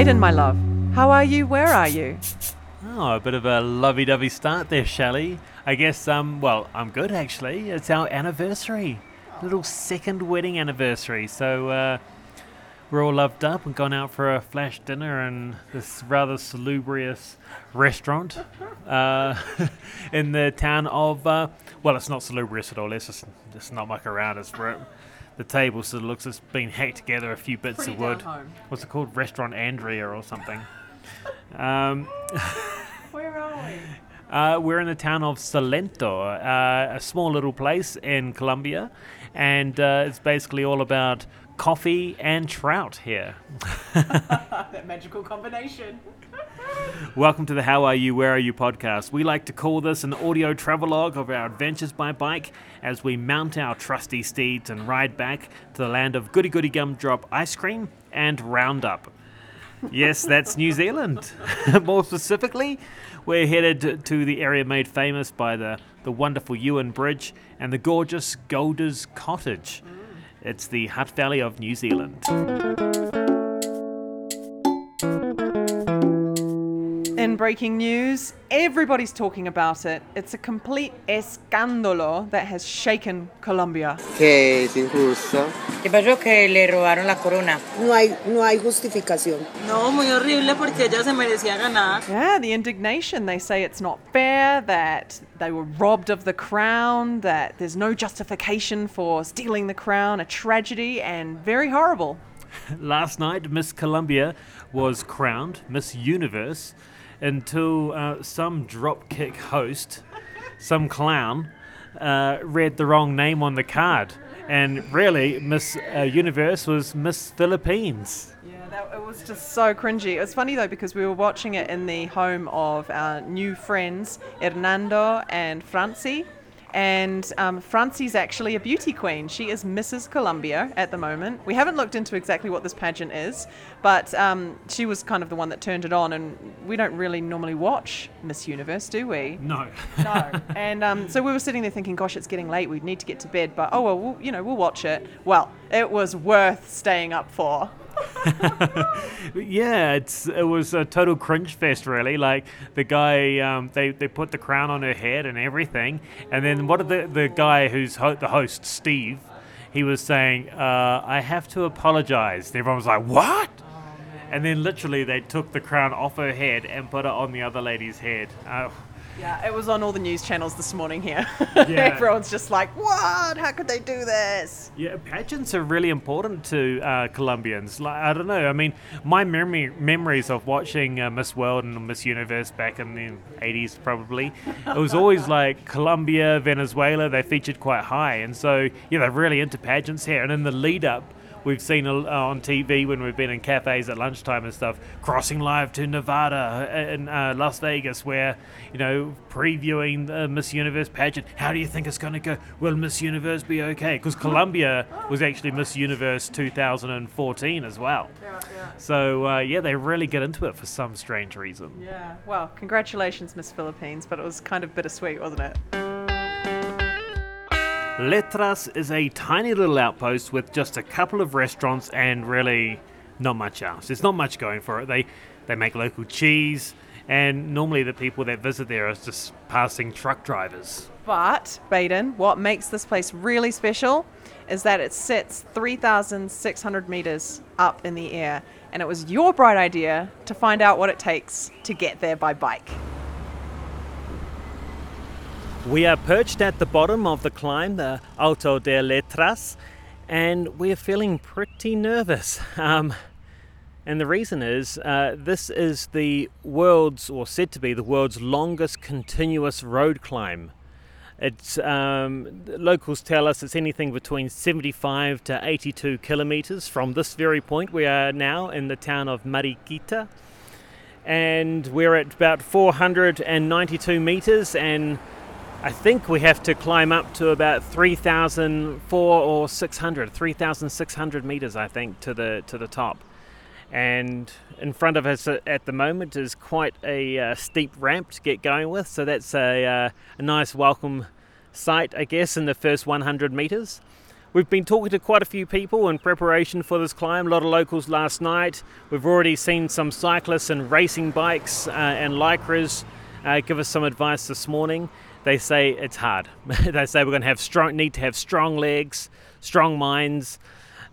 Baden, my love. How are you? Where are you? Oh, a bit of a lovey-dovey start there, Shelley. I guess, um, well, I'm good actually. It's our anniversary, little second wedding anniversary. So uh, we're all loved up and gone out for a flash dinner in this rather salubrious restaurant uh, in the town of. Uh, well, it's not salubrious at all. It's just, just not muck around. It's the table sort of looks it's been hacked together a few bits Pretty of wood. home. What's it called? Restaurant Andrea or something. um, Where are we? uh, we're in the town of Salento, uh, a small little place in Colombia, and uh, it's basically all about coffee and trout here. that magical combination. Welcome to the How Are You, Where Are You podcast. We like to call this an audio travelogue of our adventures by bike as we mount our trusty steeds and ride back to the land of goody goody gumdrop ice cream and Roundup. Yes, that's New Zealand. More specifically, we're headed to the area made famous by the, the wonderful Ewen Bridge and the gorgeous Golders Cottage. It's the Hutt Valley of New Zealand. In breaking news, everybody's talking about it. It's a complete escándalo that has shaken Colombia. que es injusto. ¿Qué pasó? Que le robaron la corona. No hay, no hay justificación. No, muy horrible porque ella se merecía ganar. Yeah, the indignation. They say it's not fair, that they were robbed of the crown, that there's no justification for stealing the crown, a tragedy and very horrible. Last night, Miss Colombia was crowned Miss Universe until uh, some dropkick host, some clown, uh, read the wrong name on the card. And really, Miss uh, Universe was Miss Philippines. Yeah, it was just so cringy. It was funny though because we were watching it in the home of our new friends Hernando and Franci. And um, Franci's actually a beauty queen. She is Mrs. Colombia at the moment. We haven't looked into exactly what this pageant is, but um, she was kind of the one that turned it on. And we don't really normally watch Miss Universe, do we? No. No. and um, so we were sitting there thinking, gosh, it's getting late. We need to get to bed. But oh, well, we'll, you know, we'll watch it. Well, it was worth staying up for. yeah, it's it was a total cringe fest, really. Like the guy, um, they they put the crown on her head and everything, and then what did the the guy who's ho- the host, Steve? He was saying, uh, "I have to apologize." Everyone was like, "What?" And then literally they took the crown off her head and put it on the other lady's head. Uh, Yeah, it was on all the news channels this morning here. Yeah. Everyone's just like, what? How could they do this? Yeah, pageants are really important to uh, Colombians. Like, I don't know. I mean, my memory memories of watching uh, Miss World and Miss Universe back in the '80s, probably, it was always like Colombia, Venezuela. They featured quite high, and so yeah, they're really into pageants here. And in the lead up. We've seen uh, on TV when we've been in cafes at lunchtime and stuff, crossing live to Nevada and uh, Las Vegas, where you know previewing the Miss Universe pageant. How do you think it's going to go? Will Miss Universe be okay? Because Colombia was actually Miss Universe 2014 as well. So uh, yeah, they really get into it for some strange reason. Yeah. Well, congratulations, Miss Philippines, but it was kind of bittersweet, wasn't it? Letras is a tiny little outpost with just a couple of restaurants and really not much else. There's not much going for it. They they make local cheese, and normally the people that visit there are just passing truck drivers. But, Baden, what makes this place really special is that it sits 3,600 meters up in the air. And it was your bright idea to find out what it takes to get there by bike. We are perched at the bottom of the climb, the Alto de Letras, and we're feeling pretty nervous. Um, and the reason is uh, this is the world's, or said to be the world's longest continuous road climb. It's um, locals tell us it's anything between 75 to 82 kilometers from this very point. We are now in the town of Mariquita, and we're at about 492 meters and I think we have to climb up to about 3,004 or 600, 3,600 meters, I think, to the to the top. And in front of us at at the moment is quite a uh, steep ramp to get going with, so that's a, uh, a nice welcome sight, I guess, in the first 100 meters. We've been talking to quite a few people in preparation for this climb, a lot of locals last night. We've already seen some cyclists and racing bikes uh, and lycras uh, give us some advice this morning. They say it's hard. they say we're going to have strong, need to have strong legs, strong minds,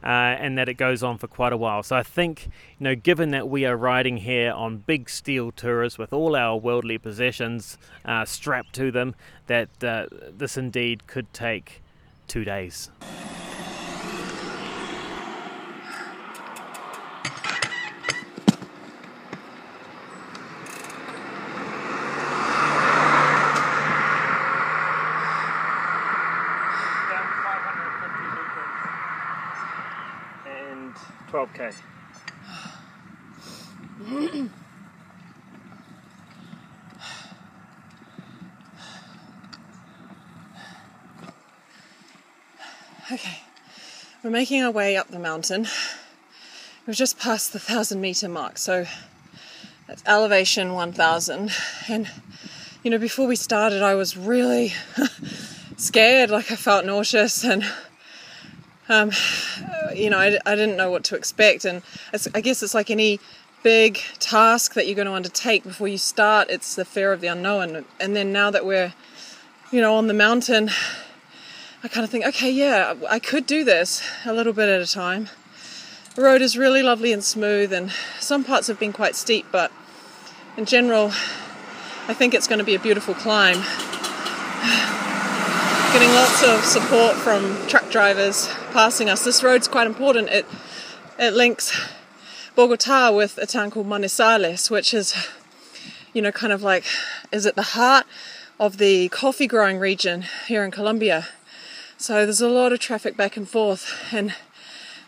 uh, and that it goes on for quite a while. So I think, you know, given that we are riding here on big steel tours with all our worldly possessions uh, strapped to them, that uh, this indeed could take two days. and 12k. Okay, we're making our way up the mountain. We've just passed the thousand meter mark, so that's elevation 1000. And you know, before we started, I was really scared, like I felt nauseous, and um, you know, I, I didn't know what to expect. And I guess it's like any big task that you're going to undertake before you start, it's the fear of the unknown. And then now that we're, you know, on the mountain, I kind of think, okay, yeah, I could do this a little bit at a time. The road is really lovely and smooth, and some parts have been quite steep, but in general, I think it's going to be a beautiful climb. Getting lots of support from truck drivers passing us. This road's quite important. It it links Bogota with a town called Manizales, which is, you know, kind of like is at the heart of the coffee growing region here in Colombia. So there's a lot of traffic back and forth, and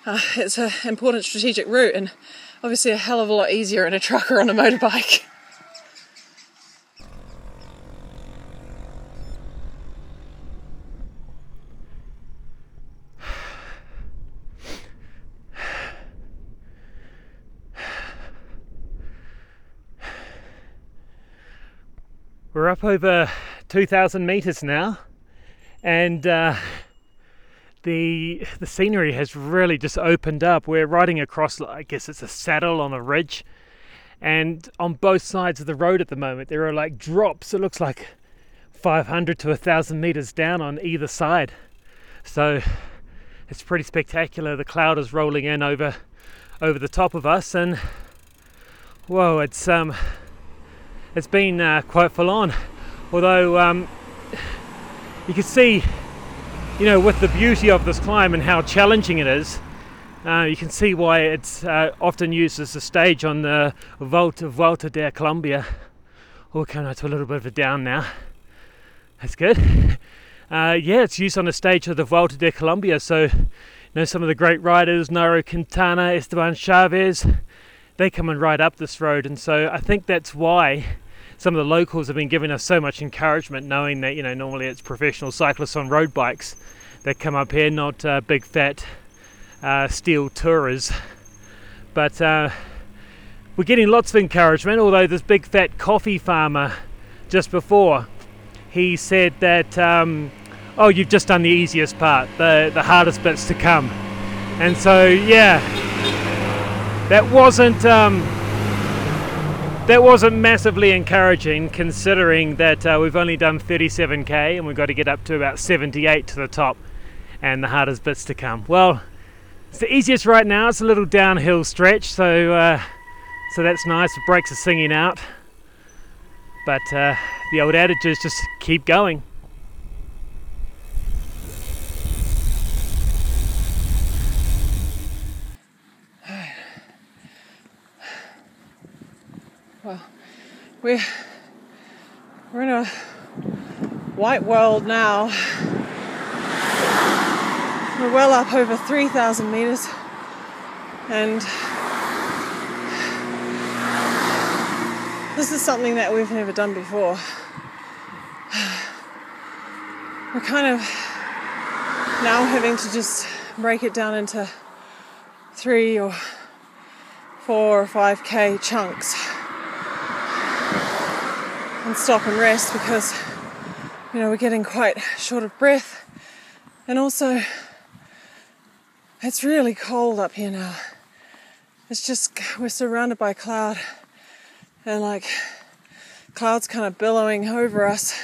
uh, it's an important strategic route, and obviously a hell of a lot easier in a truck or on a motorbike. We're up over 2,000 meters now, and uh, the the scenery has really just opened up. We're riding across, I guess it's a saddle on a ridge, and on both sides of the road at the moment there are like drops. It looks like 500 to 1,000 meters down on either side. So it's pretty spectacular. The cloud is rolling in over over the top of us, and whoa, it's um it's been uh, quite full on. Although um, you can see, you know, with the beauty of this climb and how challenging it is, uh, you can see why it's uh, often used as a stage on the Volta, Volta de Colombia. Oh, coming out to a little bit of a down now. That's good. Uh, yeah, it's used on the stage of the Volta de Colombia. So, you know, some of the great riders, Nairo Quintana, Esteban Chaves, they come and ride up this road. And so I think that's why some of the locals have been giving us so much encouragement, knowing that, you know, normally it's professional cyclists on road bikes that come up here, not uh, big fat uh, steel tourers. But uh, we're getting lots of encouragement, although this big fat coffee farmer just before, he said that, um, oh, you've just done the easiest part, the, the hardest bits to come. And so, yeah, that wasn't um, that wasn't massively encouraging considering that uh, we've only done 37k and we've got to get up to about 78 to the top and the hardest bits to come. Well it's the easiest right now. It's a little downhill stretch so uh, so that's nice. The brakes are singing out. But uh, the old adage is just keep going we're we're in a white world now. We're well up over 3,000 meters, and this is something that we've never done before. We're kind of now having to just break it down into three or four or five k chunks and stop and rest because you know we're getting quite short of breath and also It's really cold up here now. It's just, we're surrounded by cloud and like clouds kind of billowing over us.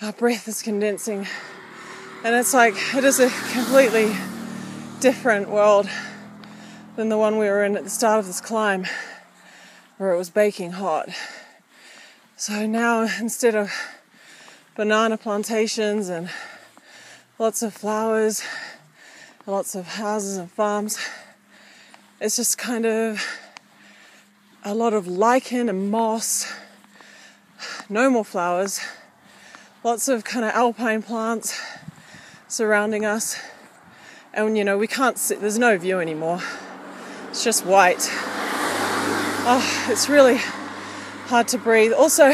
Our breath is condensing. And it's like, it is a completely different world than the one we were in at the start of this climb, where it was baking hot. So now, instead of banana plantations and lots of flowers, lots of houses and farms, it's just kind of a lot of lichen and moss, no more flowers, lots of kind of alpine plants surrounding us. And you know, we can't see, there's no view anymore. It's just white. Oh, it's really hard to breathe. Also,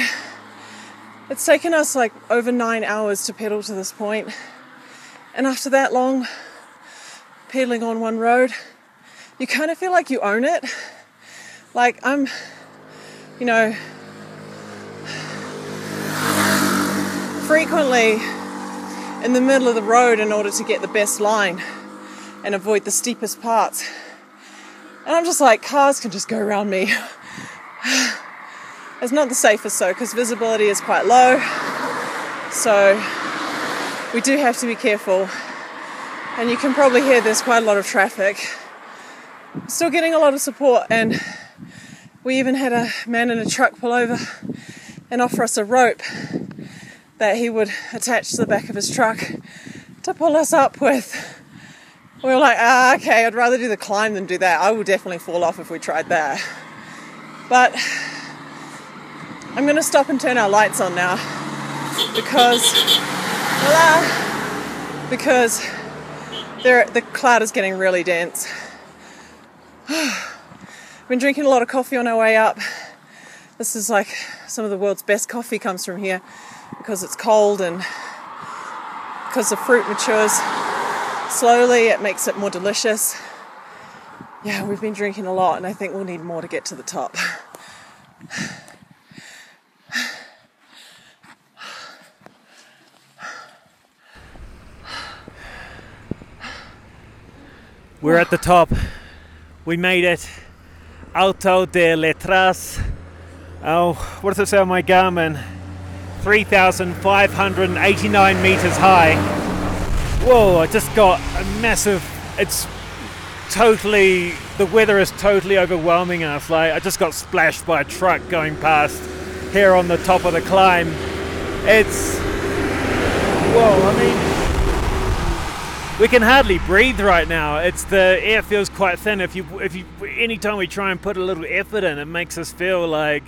it's taken us like over nine hours to pedal to this point. And after that long pedaling on one road, you kind of feel like you own it. Like I'm, you know, frequently in the middle of the road in order to get the best line and avoid the steepest parts. And I'm just like, cars can just go around me. it's not the safest so because visibility is quite low. So we do have to be careful. And you can probably hear there's quite a lot of traffic still getting a lot of support and we even had a man in a truck pull over and offer us a rope that he would attach to the back of his truck to pull us up with. We were like, ah, okay, I'd rather do the climb than do that. I will definitely fall off if we tried that. But I'm going to stop and turn our lights on now because, voila, because the cloud is getting really dense. Been drinking a lot of coffee on our way up. This is like some of the world's best coffee comes from here because it's cold and because the fruit matures slowly, it makes it more delicious. Yeah, we've been drinking a lot and I think we'll need more to get to the top. We're at the top we made it. Alto de Letras. Oh, what does it say on my Garmin? 3,589 meters high. Whoa, I just got a massive. It's totally. The weather is totally overwhelming us. Like, I just got splashed by a truck going past here on the top of the climb. It's. Whoa, I mean we can hardly breathe right now. It's the air feels quite thin. If you if you anytime we try and put a little effort in, it makes us feel like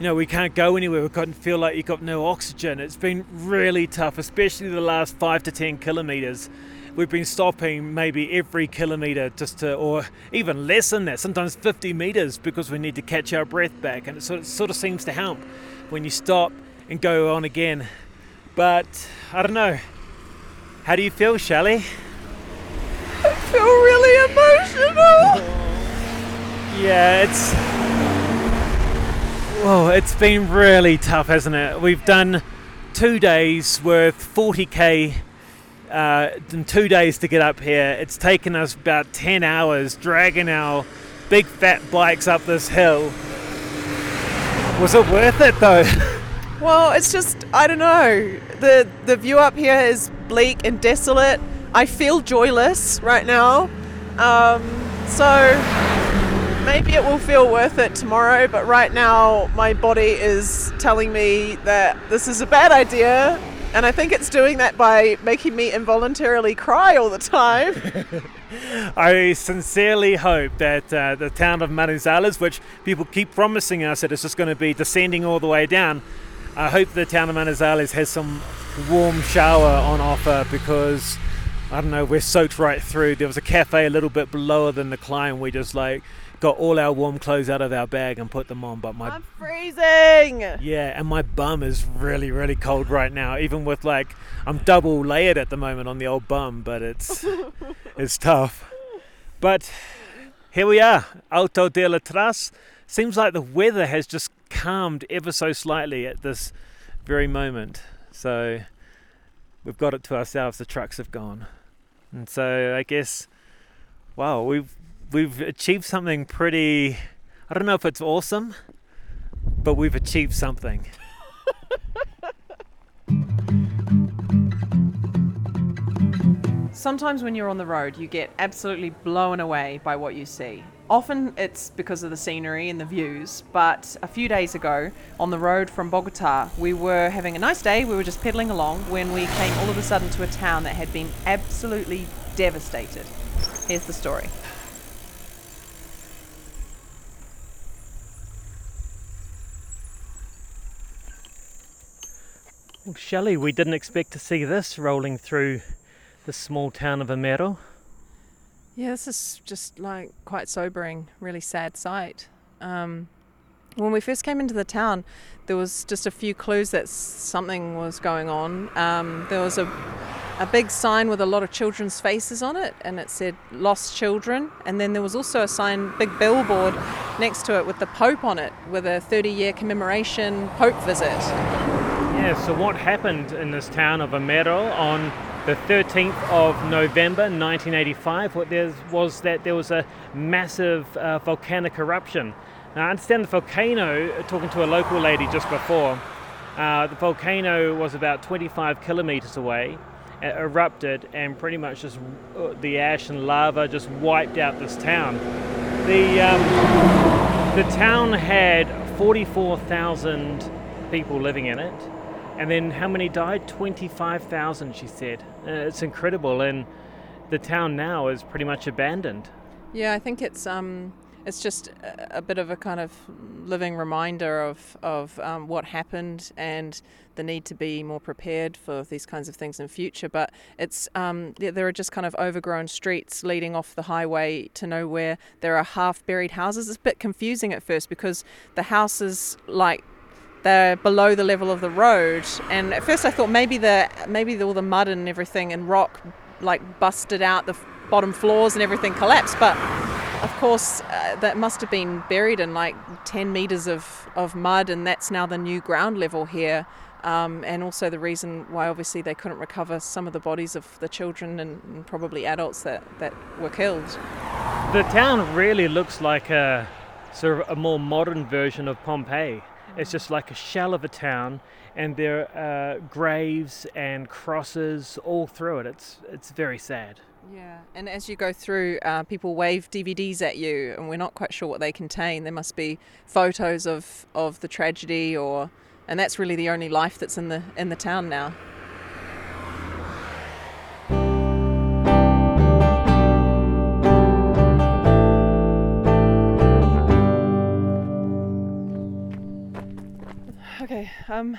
you know we can't go anywhere. We can't feel like you've got no oxygen. It's been really tough, especially the last five to ten kilometers. We've been stopping maybe every kilometer just to, or even less than that, sometimes 50 meters because we need to catch our breath back. And it sort of, sort of seems to help when you stop and go on again. But I don't know. How do you feel, Shelley? I feel really emotional. Yeah, it's. Whoa, it's been really tough, hasn't it? We've done two days worth 40k uh, in two days to get up here. It's taken us about 10 hours dragging our big fat bikes up this hill. Was it worth it though? Well, it's just I don't know. The the view up here is bleak and desolate. I feel joyless right now. Um, so maybe it will feel worth it tomorrow, but right now my body is telling me that this is a bad idea. And I think it's doing that by making me involuntarily cry all the time. I sincerely hope that uh, the town of Manizales, which people keep promising us that it's just going to be descending all the way down, I hope the town of Manizales has some warm shower on offer because I don't know, we're soaked right through. There was a cafe a little bit lower than the climb. We just like got all our warm clothes out of our bag and put them on. But my I'm freezing. Yeah, and my bum is really, really cold right now. Even with like I'm double layered at the moment on the old bum, but it's it's tough. But here we are, Alto de Letras. Seems like the weather has just calmed ever so slightly at this very moment. So we've got it to ourselves, the trucks have gone. And so I guess Wow, we've we've achieved something pretty. I don't know if it's awesome, but we've achieved something. Sometimes when you're on the road, you get absolutely blown away by what you see. Often it's because of the scenery and the views, but a few days ago on the road from Bogota, we were having a nice day. We were just pedaling along when we came all of a sudden to a town that had been absolutely devastated. Here's the story. Well, Shelley, we didn't expect to see this rolling through the small town of Armero. Yeah, this is just like quite sobering, really sad sight. Um, when we first came into the town, there was just a few clues that something was going on. Um, there was a a big sign with a lot of children's faces on it, and it said "Lost Children." And then there was also a sign, big billboard next to it with the Pope on it, with a 30-year commemoration Pope visit. Yeah, so what happened in this town of Armero on the 13th of November 1985 what there was that there was a massive uh, volcanic eruption. Now, I understand the volcano, uh, talking to a local lady just before, uh, the volcano was about 25 kilometers away, uh, erupted, and pretty much just uh, the ash and lava just wiped out this town. The, um, the town had 44,000 people living in it. And then how many died? 25,000, she said. Uh, it's incredible. And the town now is pretty much abandoned. Yeah, I think it's um, it's just a, bit of a kind of living reminder of of um, what happened and the need to be more prepared for these kinds of things in future. But it's um, there are just kind of overgrown streets leading off the highway to nowhere. There are half buried houses. It's a bit confusing at first because the houses like they're below the level of the road. And at first I thought maybe the maybe all the mud and everything and rock like busted out the bottom floors and everything collapsed. But of course uh, that must have been buried in like 10 meters of, of mud and that's now the new ground level here. Um, and also the reason why obviously they couldn't recover some of the bodies of the children and, and probably adults that, that were killed. The town really looks like a sort of a more modern version of Pompeii. It's just like a shell of a town, and there are graves and crosses all through it. It's it's very sad. Yeah, and as you go through, uh, people wave DVDs at you, and we're not quite sure what they contain. There must be photos of, of the tragedy, or and that's really the only life that's in the in the town now. Um,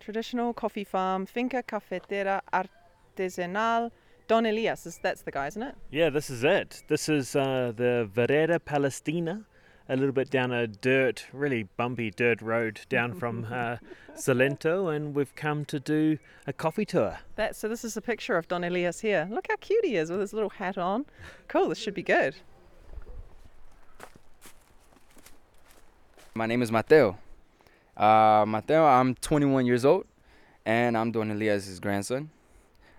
traditional coffee farm, finca cafetera artesanal. Don Elias, is, that's the guy, isn't it? Yeah, this is it. This is uh, the Vereda Palestina, a little bit down a dirt, really bumpy dirt road down from uh, Salento, and we've come to do a coffee tour. That, so this is a picture of Don Elias here. Look how cute he is with his little hat on. Cool, this should be good. My name is Mateo. Uh, Mateo, I'm 21 years old, and I'm Don Elias' grandson.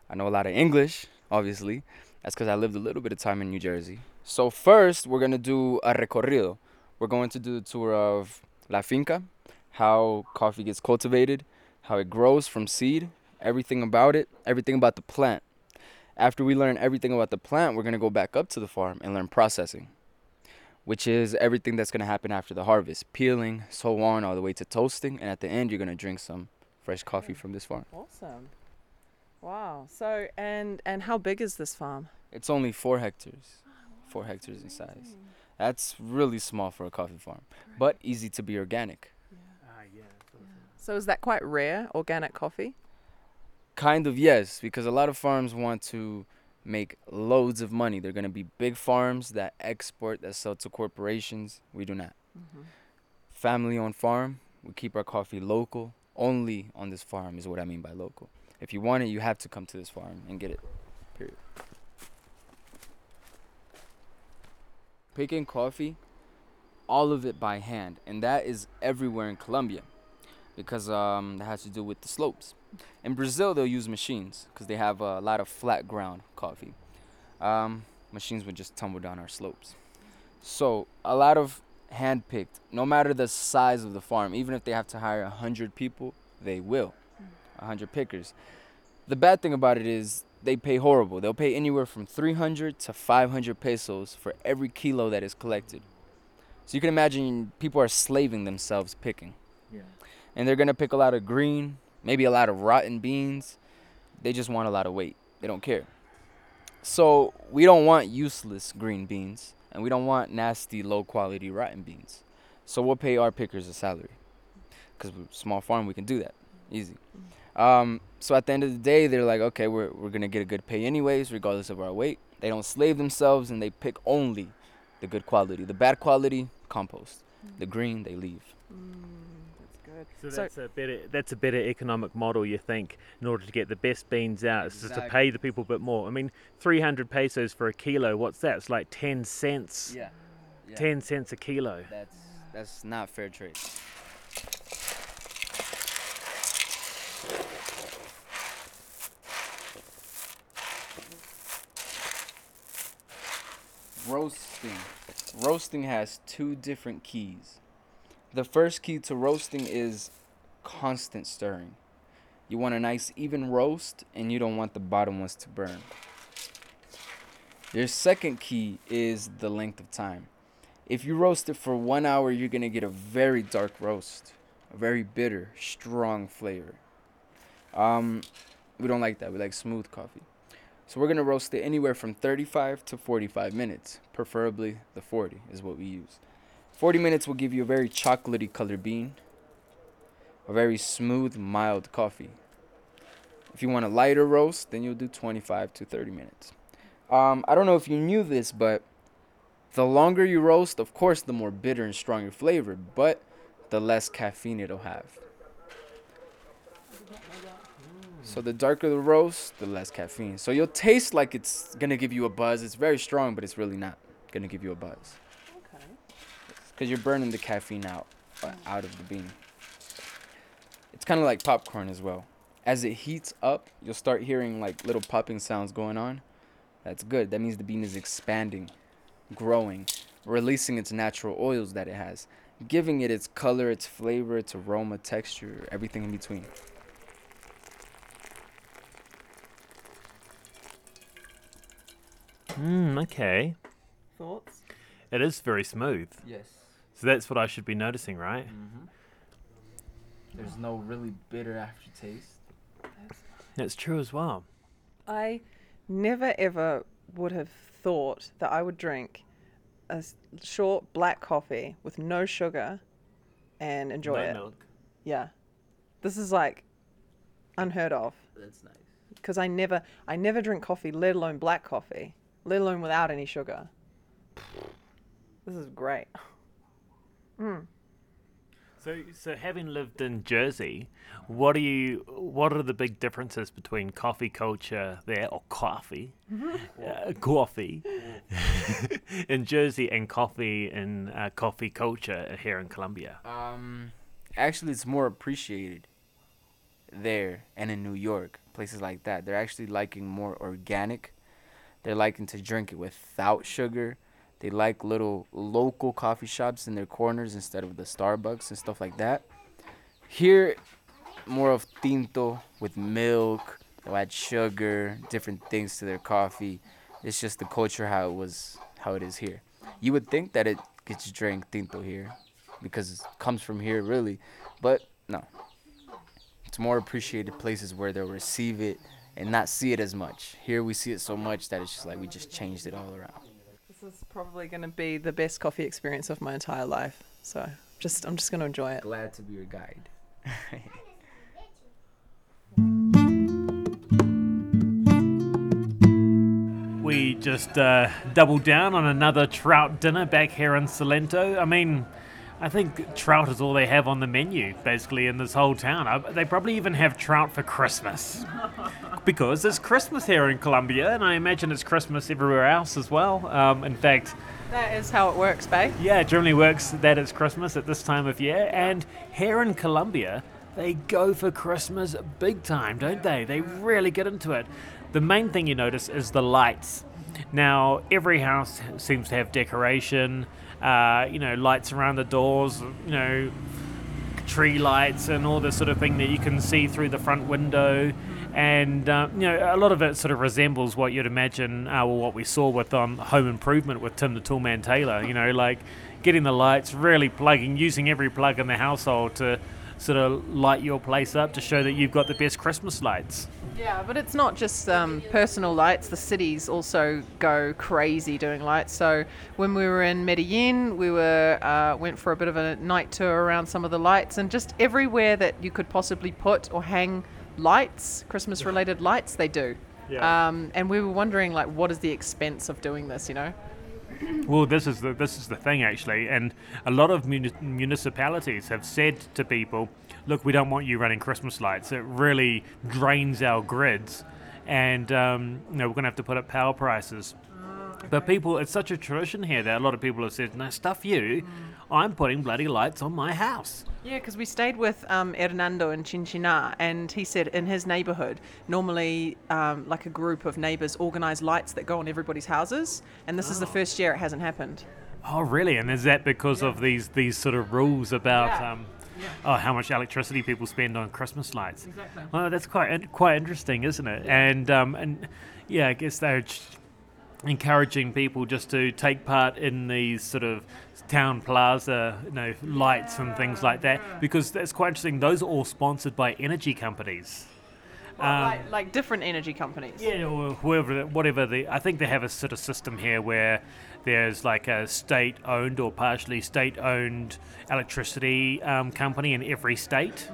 I know a lot of English, obviously. That's because I lived a little bit of time in New Jersey. So first, we're gonna do a recorrido. We're going to do the tour of La Finca, how coffee gets cultivated, how it grows from seed, everything about it, everything about the plant. After we learn everything about the plant, we're gonna go back up to the farm and learn processing, which is everything that's gonna happen after the harvest, peeling, so on, all the way to toasting, and at the end, you're gonna drink some fresh mm. coffee from this farm. Awesome. Wow. So and and how big is this farm? It's only four hectares, ah, four hectares in size. That's really small for a coffee farm, but easy to be organic. Ah, so is that quite rare, organic coffee? Kind of yes, because a lot of farms want to make loads of money. They're gonna be big farms that export, that sell to corporations. We do not. Family-owned farm. We keep our coffee local. Only on this farm is what I mean by local. If you want it, you have to come to this farm and get it. Period. Picking coffee, all of it by hand, and that is everywhere in Colombia, because um, that has to do with the slopes. In Brazil, they'll use machines because they have a lot of flat ground coffee. Um, machines would just tumble down our slopes. So a lot of hand picked, no matter the size of the farm, even if they have to hire a hundred people, they will, a hundred pickers. The bad thing about it is they pay horrible. They'll pay anywhere from 300 to 500 pesos for every kilo that is collected. So you can imagine people are slaving themselves picking. Yeah. And they're gonna pick a lot of green, maybe a lot of rotten beans. They just want a lot of weight. They don't care. So we don't want useless green beans, and we don't want nasty, low quality rotten beans. So we'll pay our pickers a salary, because we're a small farm. We can do that easy. Um, so at the end of the day, they're like, okay, we're we're gonna get a good pay anyways, regardless of our weight. They don't slave themselves, and they pick only the good quality. The bad quality, compost. The green, they leave. That's So So- that's a better that's a better economic model, you think, in order to get the best beans out. It's just to pay the people a bit more. I mean, 300 pesos for a kilo. What's that? It's like 10 cents. Yeah. yeah. 10 cents a kilo. That's that's not fair trade. Roasting. Roasting has two different keys. The first key to roasting is constant stirring. You want a nice even roast and you don't want the bottom ones to burn. Your second key is the length of time. If you roast it for one hour, you're gonna get a very dark roast, a very bitter, strong flavor. Um, we don't like that. We like smooth coffee. So we're gonna roast it anywhere from 35 to 45 minutes. Preferably the 40 is what we use. 40 minutes will give you a very chocolatey colored bean, a very smooth, mild coffee. If you want a lighter roast, then you'll do 25 to 30 minutes. Um, I don't know if you knew this, but the longer you roast, of course, the more bitter and strong your flavor, but the less caffeine it'll have. So the darker the roast, the less caffeine. So you'll taste like it's gonna give you a buzz. It's very strong, but it's really not gonna give you a buzz. Okay. Because you're burning the caffeine out, uh, out of the bean. It's kind of like popcorn as well. As it heats up, you'll start hearing like little popping sounds going on. That's good. That means the bean is expanding, growing, releasing its natural oils that it has, giving it its color, its flavor, its aroma, texture, everything in between. Mm, okay. Thoughts? It is very smooth. Yes. So that's what I should be noticing, right? Mm-hmm. There's no really bitter aftertaste. That's true as well. I never ever would have thought that I would drink a short black coffee with no sugar and enjoy No it. milk. Yeah. This is like unheard of That's nice. because I never I never drink coffee, let alone black coffee, let alone without any sugar. This is great. So, so having lived in Jersey, what are you? What are the big differences between coffee culture there, or coffee, uh, coffee, in Jersey and coffee in uh, coffee culture here in Colombia? Um, actually, it's more appreciated there and in New York, places like that. They're actually liking more organic. They're liking to drink it without sugar. They like little local coffee shops in their corners instead of the Starbucks and stuff like that. Here, more of tinto with milk. They'll add sugar, different things to their coffee. It's just the culture how it was, how it is here. You would think that it gets drank tinto here because it comes from here really but no it's more appreciated places where they'll receive it and not see it as much here we see it so much that it's just like we just changed it all around This is probably going to be the best coffee experience of my entire life. So, just I'm just going to enjoy it. glad to be your guide We just uh, doubled down on another trout dinner back here in Salento. I mean, I think trout is all they have on the menu, basically, in this whole town. I, they probably even have trout for Christmas. because it's Christmas here in Colombia, and I imagine it's Christmas everywhere else as well. Um, in fact, That is how it works, babe. yeah, it generally works that it's Christmas at this time of year. And here in Colombia, they go for Christmas big time, don't they? They really get into it. The main thing you notice is the lights. Now, every house seems to have decoration, uh, you know, lights around the doors, you know, tree lights and all this sort of thing that you can see through the front window. And uh, you know, a lot of it sort of resembles what you'd imagine, uh, what we saw with um, Home Improvement with Tim the Toolman Taylor. You know, like getting the lights, really plugging, using every plug in the household to sort of light your place up to show that you've got the best Christmas lights. Yeah, but it's not just um, personal lights. The cities also go crazy doing lights. So when we were in Medellin, we were uh, went for a bit of a night tour around some of the lights, and just everywhere that you could possibly put or hang lights, Christmas-related lights, they do. Yeah. Um, and we were wondering, like, what is the expense of doing this? You know? Well, this is the this is the thing actually, and a lot of muni- municipalities have said to people, "Look, we don't want you running Christmas lights. It really drains our grids, and um, you know we're going to have to put up power prices." But people, it's such a tradition here that a lot of people have said, "No, stuff you. I'm putting bloody lights on my house." Yeah, because we stayed with um, Hernando in Chinchina, and he said in his neighborhood, normally um, like a group of neighbors organize lights that go on everybody's houses, and this is the first year it hasn't happened. Oh, really? And is that because of these these sort of rules about Yeah. um, oh how much electricity people spend on Christmas lights? Exactly. Well, that's quite quite interesting, isn't it? And um, and yeah, I guess they're encouraging people just to take part in these sort of town plaza, you know, lights and things like that because that's quite interesting. Those are all sponsored by energy companies. Um, like, like different energy companies. yeah, or whoever, whatever the. I think they have a sort of system here where there's like a state-owned or partially state-owned electricity um, company in every state,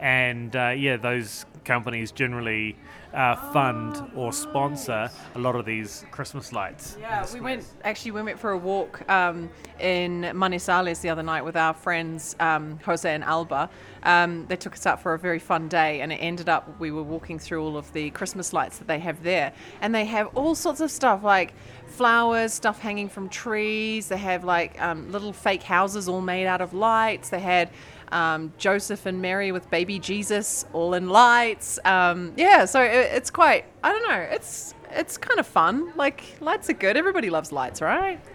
and uh, yeah, those companies generally uh, fund or sponsor a lot of these Christmas lights. Yeah, we went actually we went for a walk um, in Manizales the other night with our friends um, Jose and Alba. Um, they took us out for a very fun day, and it ended up we were walking through all of the Christmas lights that they have there, and they have all sorts of stuff like flowers, stuff hanging from trees. They have like um, little fake houses all made out of lights. They had um, Joseph and Mary with baby Jesus all in lights. Um, yeah, so it, it's quite. I don't know. It's it's kind of fun. Like lights are good. Everybody loves lights, right?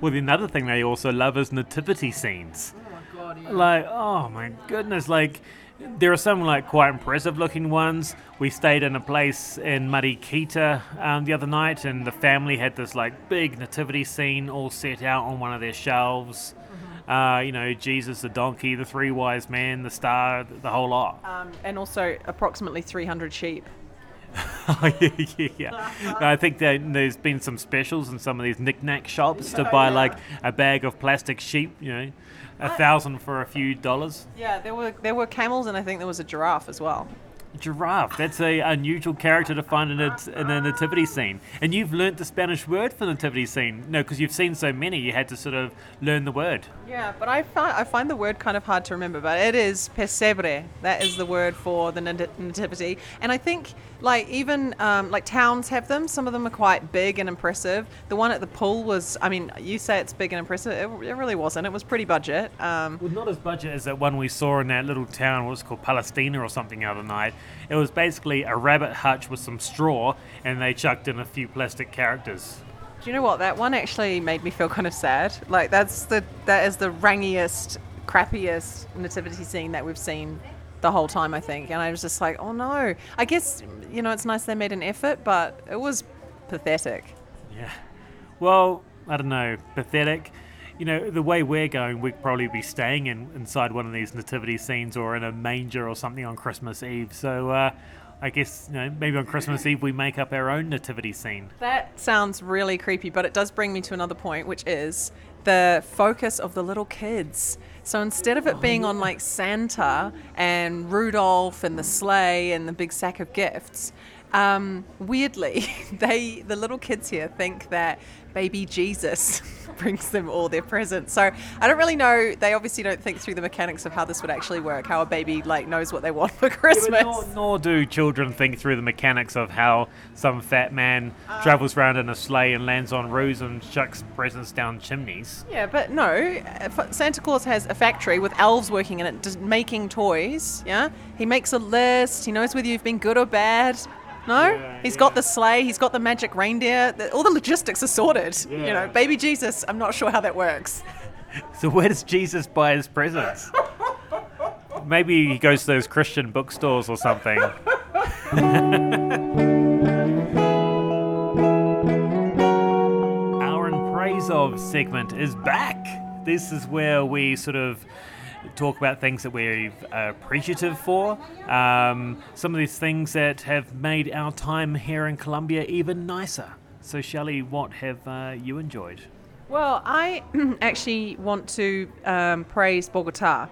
Well, the another thing they also love is nativity scenes. Oh my god! Like, oh my goodness! Like, there are some like quite impressive looking ones. We stayed in a place in Mariquita um, the other night, and the family had this like big nativity scene all set out on one of their shelves. Uh, you know, Jesus, the donkey, the three wise men, the star, the whole lot. Um, and also approximately 300 sheep. Oh, yeah, yeah, yeah. No, I think that there's been some specials in some of these knick-knack shops to buy like a bag of plastic sheep, you know, a thousand for a few dollars. Yeah, there were there were camels, and I think there was a giraffe as well. Giraffe, that's a unusual character to find in a, in a nativity scene. And you've learnt the Spanish word for nativity scene. No, because you've seen so many, you had to sort of learn the word. Yeah, but I find I find the word kind of hard to remember. But it is pesebre. That is the word for the nativity. And I think like even um, like towns have them. Some of them are quite big and impressive. The one at the pool was. I mean, you say it's big and impressive. It, it really wasn't. It was pretty budget. Um, Well, not as budget as that one we saw in that little town, what was called Palestina or something the other night. It was basically a rabbit hutch with some straw, and they chucked in a few plastic characters. Do you know what? That one actually made me feel kind of sad. Like that's the that is the rangiest, crappiest nativity scene that we've seen the whole time. I think, and I was just like, oh no. I guess you know it's nice they made an effort, but it was pathetic. Yeah. Well, I don't know, pathetic. You know, the way we're going, we'd probably be staying in, inside one of these nativity scenes or in a manger or something on Christmas Eve. So uh, I guess, you know, maybe on Christmas Eve we make up our own nativity scene. That sounds really creepy, but it does bring me to another point, which is the focus of the little kids. So instead of it being on like Santa and Rudolph and the sleigh and the big sack of gifts, um, weirdly, they the little kids here think that baby Jesus brings them all their presents. So I don't really know. They obviously don't think through the mechanics of how this would actually work. How a baby like knows what they want for Christmas. Nor, nor do children think through the mechanics of how some fat man ah. travels around in a sleigh and lands on roofs and chucks presents down chimneys. Yeah, but no. Santa Claus has a factory with elves working in it, just making toys. Yeah, he makes a list. He knows whether you've been good or bad. No, Yeah, he's got the sleigh. He's got the magic reindeer. All the logistics are sorted. You know, baby Jesus. I'm not sure how that works. So where does Jesus buy his presents? Maybe he goes to those Christian bookstores or something. Our in praise of segment is back. This is where we sort of talk about things that we're appreciative for, um, some of these things that have made our time here in Colombia even nicer. So, Shelley, what have uh, you enjoyed? Well, I actually want to um, praise Bogota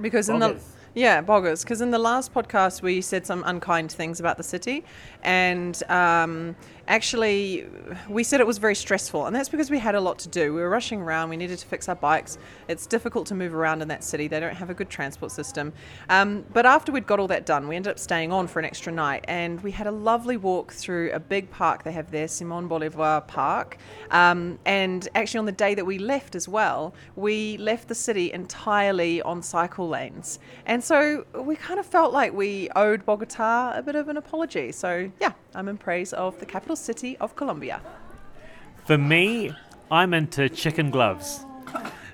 because in the. Yeah Boggers because in the last podcast we said some unkind things about the city, and um, actually we said it was very stressful, and that's because we had a lot to do. We were rushing around. We needed to fix our bikes. It's difficult to move around in that city. They don't have a good transport system. Um, but after we'd got all that done, we ended up staying on for an extra night, and we had a lovely walk through a big park they have there, Simon Bolivar Park. Um, and actually, on the day that we left as well, we left the city entirely on cycle lanes. And so we kind of felt like we owed Bogota a bit of an apology. So, yeah, I'm in praise of the capital city of Colombia. For me, I'm into chicken gloves.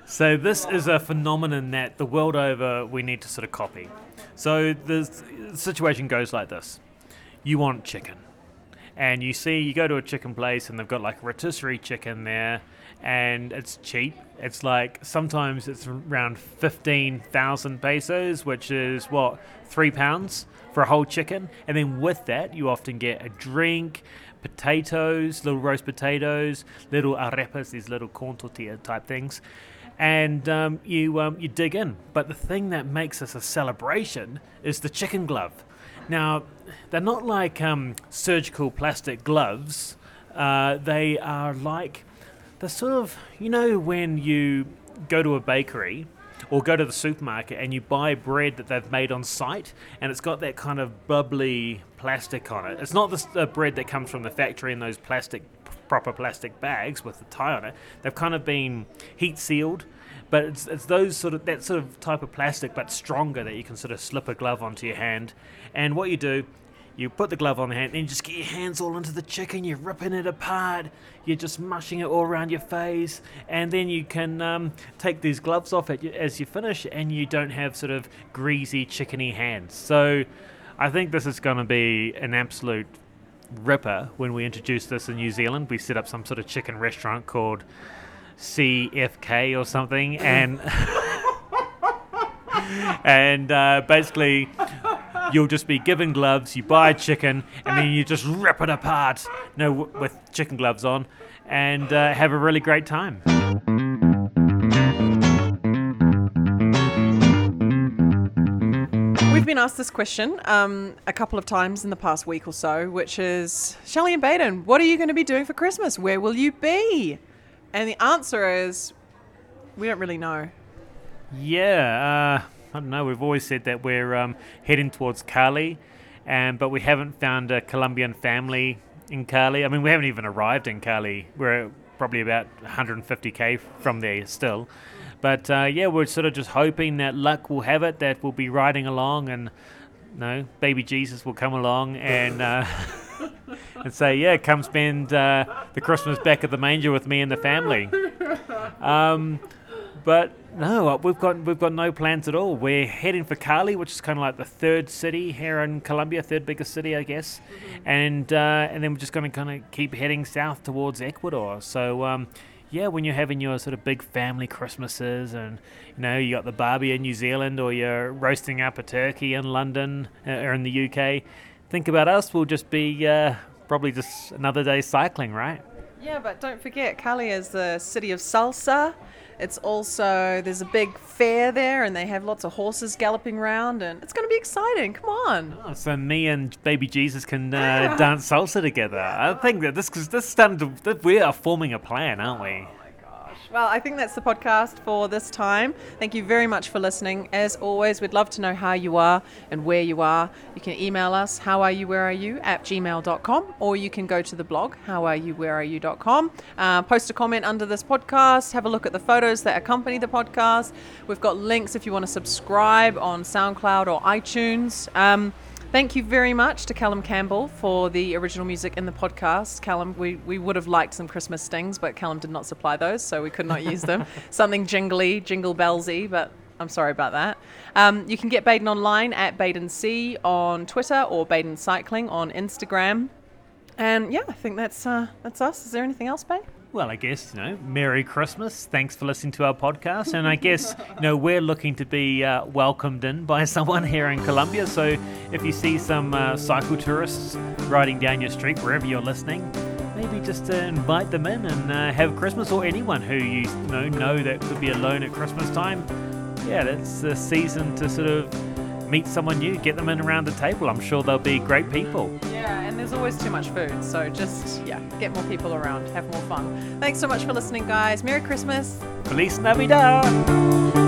So this is a phenomenon that the world over we need to sort of copy. So the situation goes like this: you want chicken, and you see you go to a chicken place and they've got like rotisserie chicken there, and it's cheap. It's like sometimes it's around fifteen thousand pesos, which is what three pounds for a whole chicken, and then with that you often get a drink, potatoes, little roast potatoes, little arepas, these little corn tortilla type things, and um, you um, you dig in. But the thing that makes this a celebration is the chicken glove. Now, they're not like um, surgical plastic gloves. Uh, they are like the sort of you know when you go to a bakery or go to the supermarket and you buy bread that they've made on site and it's got that kind of bubbly plastic on it. It's not the uh, bread that comes from the factory in those plastic proper plastic bags with the tie on it. They've kind of been heat sealed. But it's, it's those sort of that sort of type of plastic, but stronger that you can sort of slip a glove onto your hand. And what you do, you put the glove on the hand, and you just get your hands all into the chicken. You're ripping it apart. You're just mushing it all around your face, and then you can um, take these gloves off at, as you finish, and you don't have sort of greasy, chickeny hands. So, I think this is going to be an absolute ripper when we introduce this in New Zealand. We set up some sort of chicken restaurant called CFK or something, and and uh, basically you'll just be given gloves. You buy a chicken, and then you just rip it apart, no, w- with chicken gloves on, and uh, have a really great time. We've been asked this question um, a couple of times in the past week or so, which is Shelley and Baden, what are you going to be doing for Christmas? Where will you be? And the answer is we don't really know. Yeah, uh, I don't know. We've always said that we're um, heading towards Cali, and but we haven't found a Colombian family in Cali. I mean, we haven't even arrived in Cali. We're probably about 150k from there still. But uh, yeah, we're sort of just hoping that luck will have it that we'll be riding along and no, baby Jesus will come along and uh, and say, yeah, come spend uh, the Christmas back at the manger with me and the family. Um, but no, uh, we've got we've got no plans at all. We're heading for Cali, which is kind of like the third city here in Colombia, third biggest city, I guess, and uh, and then we're just going to kind of keep heading south towards Ecuador. So. Um, yeah, when you're having your sort of big family Christmases, and you know you got the barbie in New Zealand, or you're roasting up a turkey in London uh, or in the UK, think about us. We'll just be uh, probably just another day cycling, right? Yeah, but don't forget, Cali is the city of salsa. It's also, there's a big fair there, and they have lots of horses galloping around, and it's going to be exciting. Come on. Oh, so me and baby Jesus can uh, dance salsa together. I think that this because this is starting to we are forming a plan, aren't we? Well, I think that's the podcast for this time. Thank you very much for listening. As always, we'd love to know how you are and where you are. You can email us, how are you, where are you, at gmail.com, or you can go to the blog, how are you, where are you.com. Uh, post a comment under this podcast, have a look at the photos that accompany the podcast. We've got links if you want to subscribe on SoundCloud or iTunes. Um, Thank you very much to Callum Campbell for the original music in the podcast. Callum, we, we would have liked some Christmas stings, but Callum did not supply those, so we could not use them. Something jingly, jingle bellsy, but I'm sorry about that. Um, you can get Baden online at Baden C on Twitter or Baden Cycling on Instagram. And yeah, I think that's uh, that's us. Is there anything else, Bay? Well, I guess, you know, Merry Christmas. Thanks for listening to our podcast. And I guess, you know, we're looking to be uh, welcomed in by someone here in Colombia. So if you see some uh, cycle tourists riding down your street, wherever you're listening, maybe just uh, invite them in and uh, have Christmas or anyone who you, you know, know that could be alone at Christmas time. Yeah, that's the season to sort of meet someone new, get them in around the table. I'm sure they'll be great people. Yeah, and there's always too much food. So just, yeah, get more people around, have more fun. Thanks so much for listening, guys. Merry Christmas. Feliz Navidad!